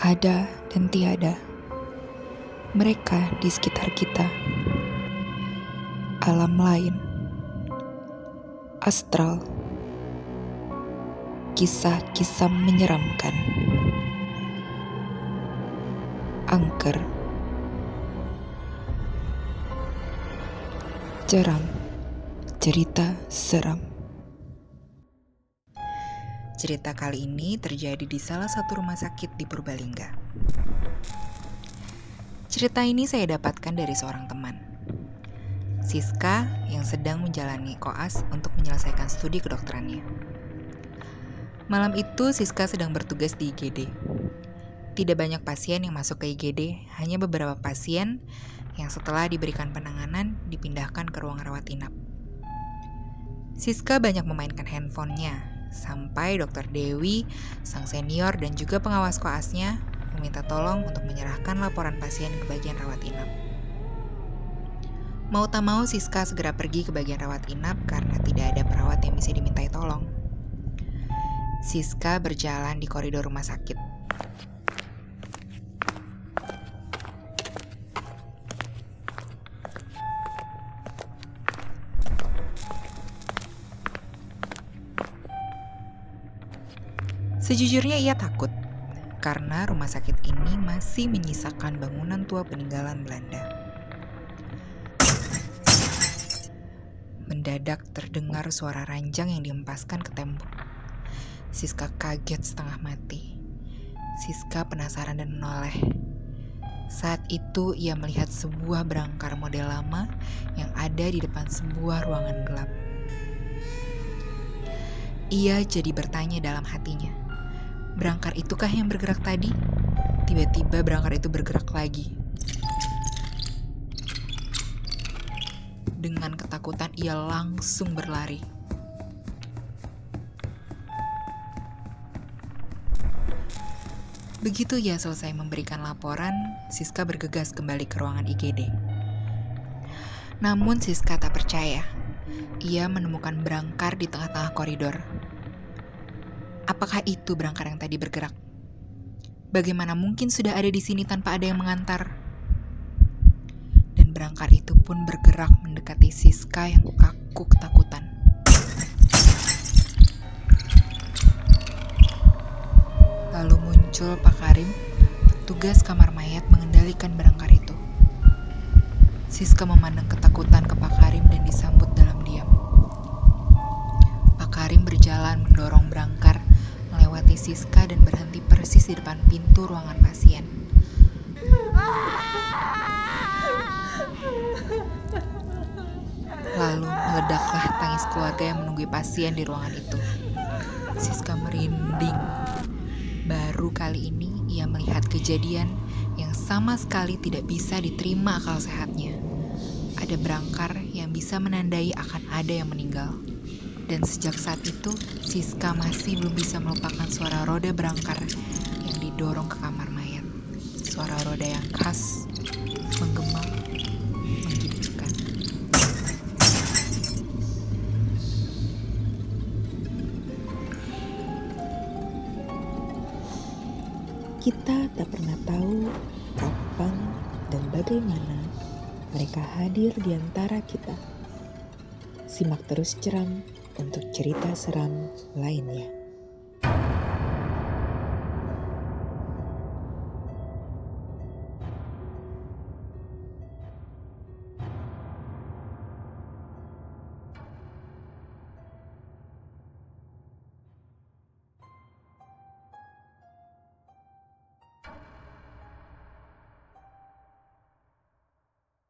ada dan tiada. Mereka di sekitar kita, alam lain, astral, kisah-kisah menyeramkan, angker, jeram, cerita seram. Cerita kali ini terjadi di salah satu rumah sakit di Purbalingga. Cerita ini saya dapatkan dari seorang teman. Siska yang sedang menjalani koas untuk menyelesaikan studi kedokterannya. Malam itu Siska sedang bertugas di IGD. Tidak banyak pasien yang masuk ke IGD, hanya beberapa pasien yang setelah diberikan penanganan dipindahkan ke ruang rawat inap. Siska banyak memainkan handphonenya sampai dokter Dewi, sang senior dan juga pengawas koasnya meminta tolong untuk menyerahkan laporan pasien ke bagian rawat inap. Mau tak mau Siska segera pergi ke bagian rawat inap karena tidak ada perawat yang bisa dimintai tolong. Siska berjalan di koridor rumah sakit. Sejujurnya ia takut karena rumah sakit ini masih menyisakan bangunan tua peninggalan Belanda. Mendadak terdengar suara ranjang yang diempaskan ke tembok. Siska kaget setengah mati. Siska penasaran dan menoleh. Saat itu ia melihat sebuah berangkar model lama yang ada di depan sebuah ruangan gelap. Ia jadi bertanya dalam hatinya, Berangkar itukah yang bergerak tadi? Tiba-tiba berangkar itu bergerak lagi. Dengan ketakutan ia langsung berlari. Begitu ia selesai memberikan laporan, Siska bergegas kembali ke ruangan IGD. Namun Siska tak percaya. Ia menemukan berangkar di tengah-tengah koridor. Apakah itu berangkar yang tadi bergerak? Bagaimana mungkin sudah ada di sini tanpa ada yang mengantar? Dan berangkar itu pun bergerak mendekati Siska yang kaku ketakutan. Lalu muncul Pak Karim, petugas kamar mayat mengendalikan berangkar itu. Siska memandang ketakutan ke Pak Karim dan disambut dalam diam. Pak Karim berjalan mendorong berangkar melewati Siska dan berhenti persis di depan pintu ruangan pasien. Lalu meledaklah tangis keluarga yang menunggu pasien di ruangan itu. Siska merinding. Baru kali ini ia melihat kejadian yang sama sekali tidak bisa diterima akal sehatnya. Ada berangkar yang bisa menandai akan ada yang meninggal. Dan sejak saat itu, Siska masih belum bisa melupakan suara roda berangkar yang didorong ke kamar mayat. Suara roda yang khas, menggema, menggigitkan. Kita tak pernah tahu kapan dan bagaimana mereka hadir di antara kita. Simak terus ceram untuk cerita seram lainnya.